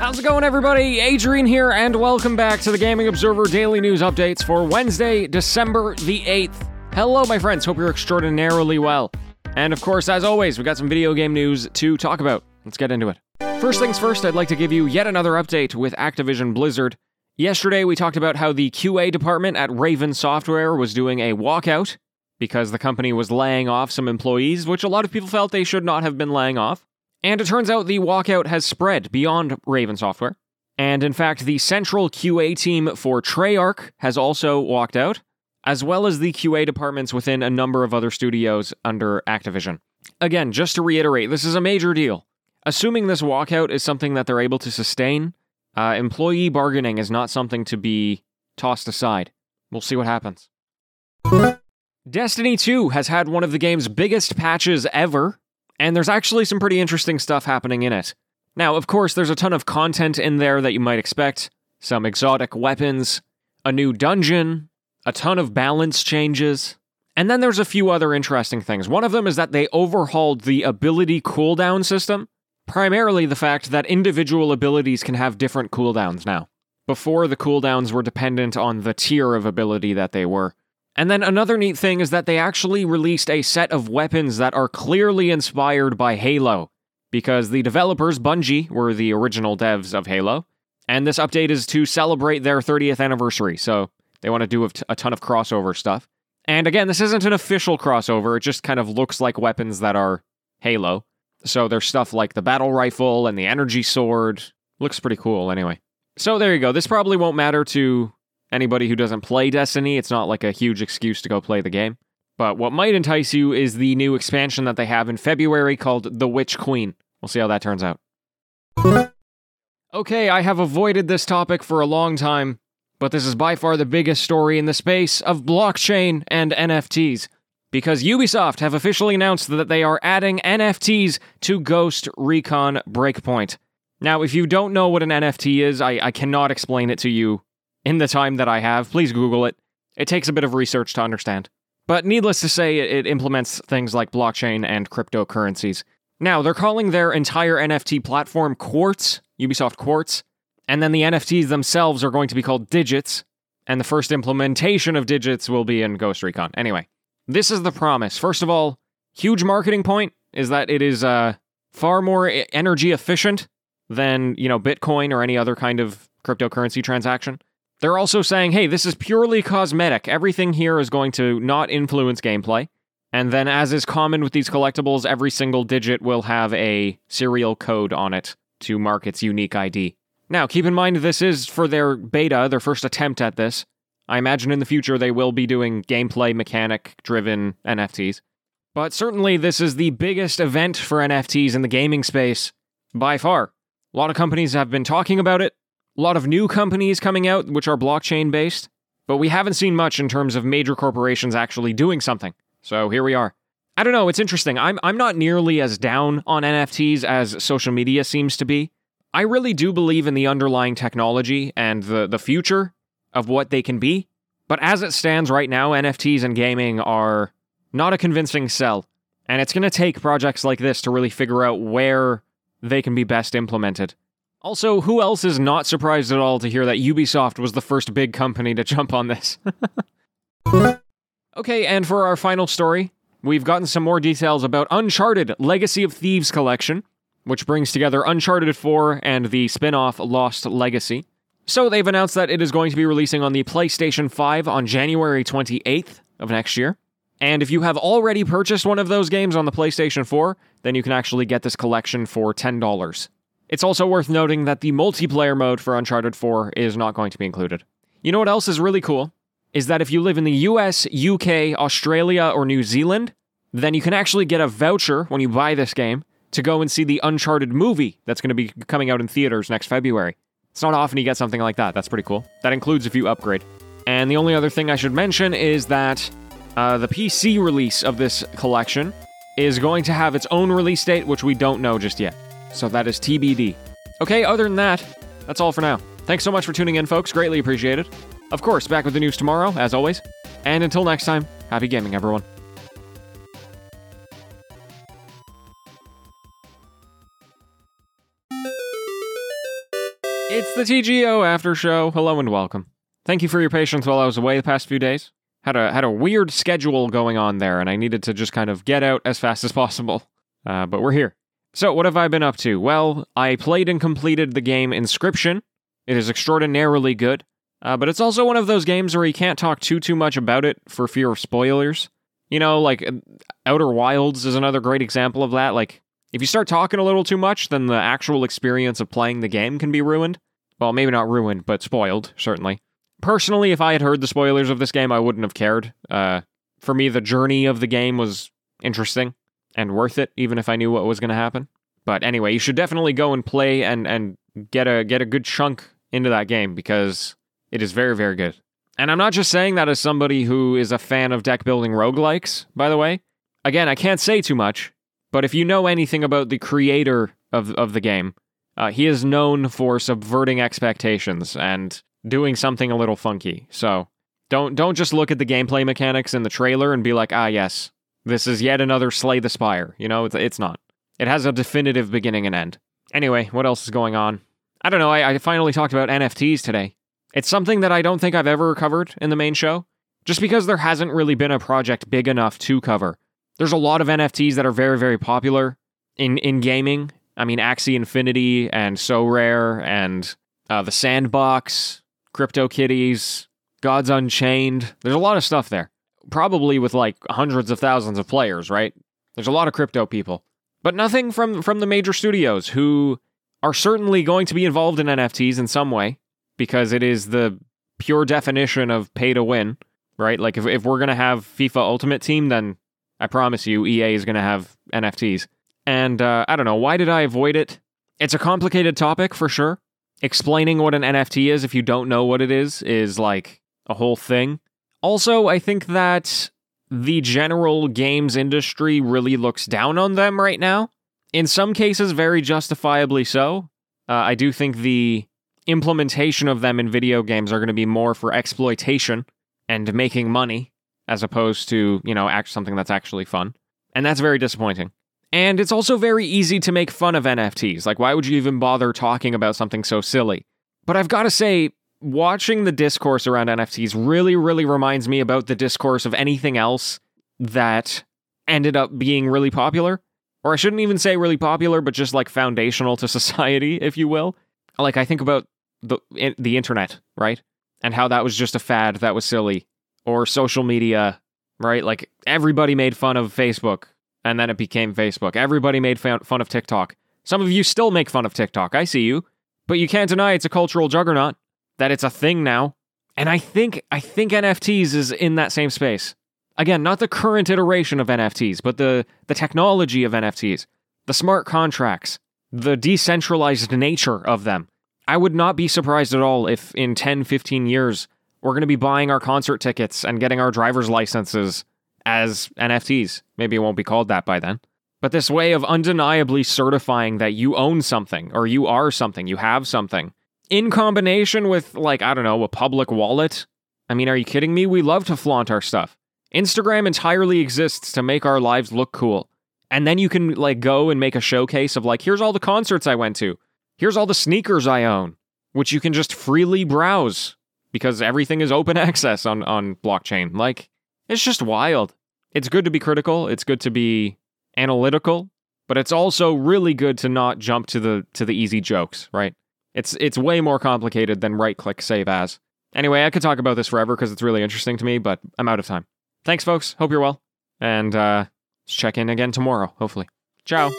How's it going, everybody? Adrian here, and welcome back to the Gaming Observer Daily News Updates for Wednesday, December the 8th. Hello, my friends. Hope you're extraordinarily well. And of course, as always, we got some video game news to talk about. Let's get into it. First things first, I'd like to give you yet another update with Activision Blizzard. Yesterday, we talked about how the QA department at Raven Software was doing a walkout because the company was laying off some employees, which a lot of people felt they should not have been laying off. And it turns out the walkout has spread beyond Raven Software. And in fact, the central QA team for Treyarch has also walked out, as well as the QA departments within a number of other studios under Activision. Again, just to reiterate, this is a major deal. Assuming this walkout is something that they're able to sustain, uh, employee bargaining is not something to be tossed aside. We'll see what happens. Destiny 2 has had one of the game's biggest patches ever, and there's actually some pretty interesting stuff happening in it. Now, of course, there's a ton of content in there that you might expect some exotic weapons, a new dungeon, a ton of balance changes, and then there's a few other interesting things. One of them is that they overhauled the ability cooldown system, primarily the fact that individual abilities can have different cooldowns now. Before, the cooldowns were dependent on the tier of ability that they were. And then another neat thing is that they actually released a set of weapons that are clearly inspired by Halo, because the developers, Bungie, were the original devs of Halo, and this update is to celebrate their 30th anniversary, so they want to do a ton of crossover stuff. And again, this isn't an official crossover, it just kind of looks like weapons that are Halo. So there's stuff like the battle rifle and the energy sword. Looks pretty cool anyway. So there you go. This probably won't matter to anybody who doesn't play Destiny. It's not like a huge excuse to go play the game. But what might entice you is the new expansion that they have in February called The Witch Queen. We'll see how that turns out. Okay, I have avoided this topic for a long time, but this is by far the biggest story in the space of blockchain and NFTs. Because Ubisoft have officially announced that they are adding NFTs to Ghost Recon Breakpoint. Now, if you don't know what an NFT is, I, I cannot explain it to you in the time that I have. Please Google it. It takes a bit of research to understand. But needless to say, it, implements things like blockchain and cryptocurrencies. Now, they're calling their entire NFT platform Quartz, Ubisoft Quartz, and then the NFTs themselves are going to be called Digits, and the first implementation of Digits will be in Ghost Recon. Anyway, this is the promise. First of all, huge marketing point is that it is uh, far more energy efficient than, you know, Bitcoin or any other kind of cryptocurrency transaction. They're also saying, hey, this is purely cosmetic. Everything here is going to not influence gameplay. And then, as is common with these collectibles, every single digit will have a serial code on it to mark its unique ID. Now, keep in mind, this is for their beta, their first attempt at this. I imagine in the future they will be doing gameplay mechanic driven NFTs. But certainly, this is the biggest event for NFTs in the gaming space by far. A lot of companies have been talking about it, a lot of new companies coming out which are blockchain based, but we haven't seen much in terms of major corporations actually doing something. So here we are. I don't know, it's interesting. I'm I'm not nearly as down on NFTs as social media seems to be. I really do believe in the underlying technology and the the future of what they can be. But as it stands right now, NFTs and gaming are not a convincing sell. And it's going to take projects like this to really figure out where they can be best implemented. Also, who else is not surprised at all to hear that Ubisoft was the first big company to jump on this? okay, and for our final story, we've gotten some more details about Uncharted Legacy of Thieves collection, which brings together Uncharted 4 and the spin off Lost Legacy. So they've announced that it is going to be releasing on the PlayStation 5 on January 28th of next year. And if you have already purchased one of those games on the PlayStation 4, then you can actually get this collection for $10. It's also worth noting that the multiplayer mode for Uncharted 4 is not going to be included. You know what else is really cool? Is that if you live in the US, UK, Australia, or New Zealand, then you can actually get a voucher when you buy this game to go and see the Uncharted movie that's going to be coming out in theaters next February. It's not often you get something like that. That's pretty cool. That includes if you upgrade. And the only other thing I should mention is that uh, the PC release of this collection is going to have its own release date, which we don't know just yet. So that is TBD. Okay, other than that, that's all for now. Thanks so much for tuning in, folks. Greatly appreciated. Of course, back with the news tomorrow, as always. And until next time, happy gaming, everyone. It's the TGO after show. Hello and welcome. Thank you for your patience while I was away the past few days. Had a had a weird schedule going on there, and I needed to just kind of get out as fast as possible. Uh, but we're here. So, what have I been up to? Well, I played and completed the game Inscryption. It is extraordinarily good, uh, but it's also one of those games where you can't talk too too much about it for fear of spoilers. You know, like uh, Outer Wilds is another great example of that. Like, if you start talking a little too much, then the actual experience of playing the game can be ruined. Well, maybe not ruined, but spoiled, certainly. Personally, if I had heard the spoilers of this game, I wouldn't have cared. Uh, for me, the journey of the game was interesting and worth it, even if I knew what was going to happen. But anyway, you should definitely go and play and and get a get a good chunk into that game because it is very very good. And I'm not just saying that as somebody who is a fan of deck building roguelikes, by the way. Again, I can't say too much, but if you know anything about the creator of of the game, uh, he is known for subverting expectations and doing something a little funky. So don't don't just look at the gameplay mechanics in the trailer and be like, ah, yes, this is yet another Slay the Spire. You know, it's, it's not. It has a definitive beginning and end. Anyway, what else is going on? I don't know. I, I finally talked about NFTs today. It's something that I don't think I've ever covered in the main show, just because there hasn't really been a project big enough to cover. There's a lot of NFTs that are very, very popular in, in gaming. I mean, Axie Infinity and Sorare and uh, the Sandbox, CryptoKitties, Gods Unchained. There's a lot of stuff there. Probably with like hundreds of thousands of players, right? There's a lot of crypto people. But nothing from from the major studios who are certainly going to be involved in NFTs in some way because it is the pure definition of pay to win, right? Like if if we're going to have FIFA Ultimate Team then I promise you EA is going to have NFTs. And uh, I don't know, why did I avoid it? It's a complicated topic for sure explaining what an NFT is if you don't know what it is is like a whole thing. Also, I think that the general games industry really looks down on them right now. In some cases, very justifiably so. Uh, I do think the implementation of them in video games are going to be more for exploitation and making money as opposed to, you know, act something that's actually fun. And that's very disappointing. And it's also very easy to make fun of NFTs. Like, why would you even bother talking about something so silly? But I've got to say, watching the discourse around NFTs really, really reminds me about the discourse of anything else that ended up being really popular. Or I shouldn't even say really popular, but just like foundational to society, if you will. Like, I think about the, the internet, right? And how that was just a fad that was silly. Or social media, right? Like, everybody made fun of Facebook and then it became Facebook. Everybody made fun of TikTok. Some of you still make fun of TikTok. I see you. But you can't deny it's a cultural juggernaut, that it's a thing now. And I think I think NFTs is in that same space. Again, not the current iteration of NFTs, but the the technology of NFTs, the smart contracts, the decentralized nature of them. I would not be surprised at all if in 10, 15 years we're going to be buying our concert tickets and getting our driver's licenses as NFTs. Maybe it won't be called that by then. But this way of undeniably certifying that you own something or you are something, you have something, in combination with, like, I don't know, a public wallet. I mean, are you kidding me? We love to flaunt our stuff. Instagram entirely exists to make our lives look cool. And then you can, like, go and make a showcase of, like, here's all the concerts I went to. Here's all the sneakers I own, which you can just freely browse because everything is open access on, on blockchain. Like, it's just wild. It's good to be critical, it's good to be analytical, but it's also really good to not jump to the to the easy jokes, right? It's it's way more complicated than right click save as. Anyway, I could talk about this forever because it's really interesting to me, but I'm out of time. Thanks, folks. Hope you're well. And uh, let's check in again tomorrow, hopefully. Ciao.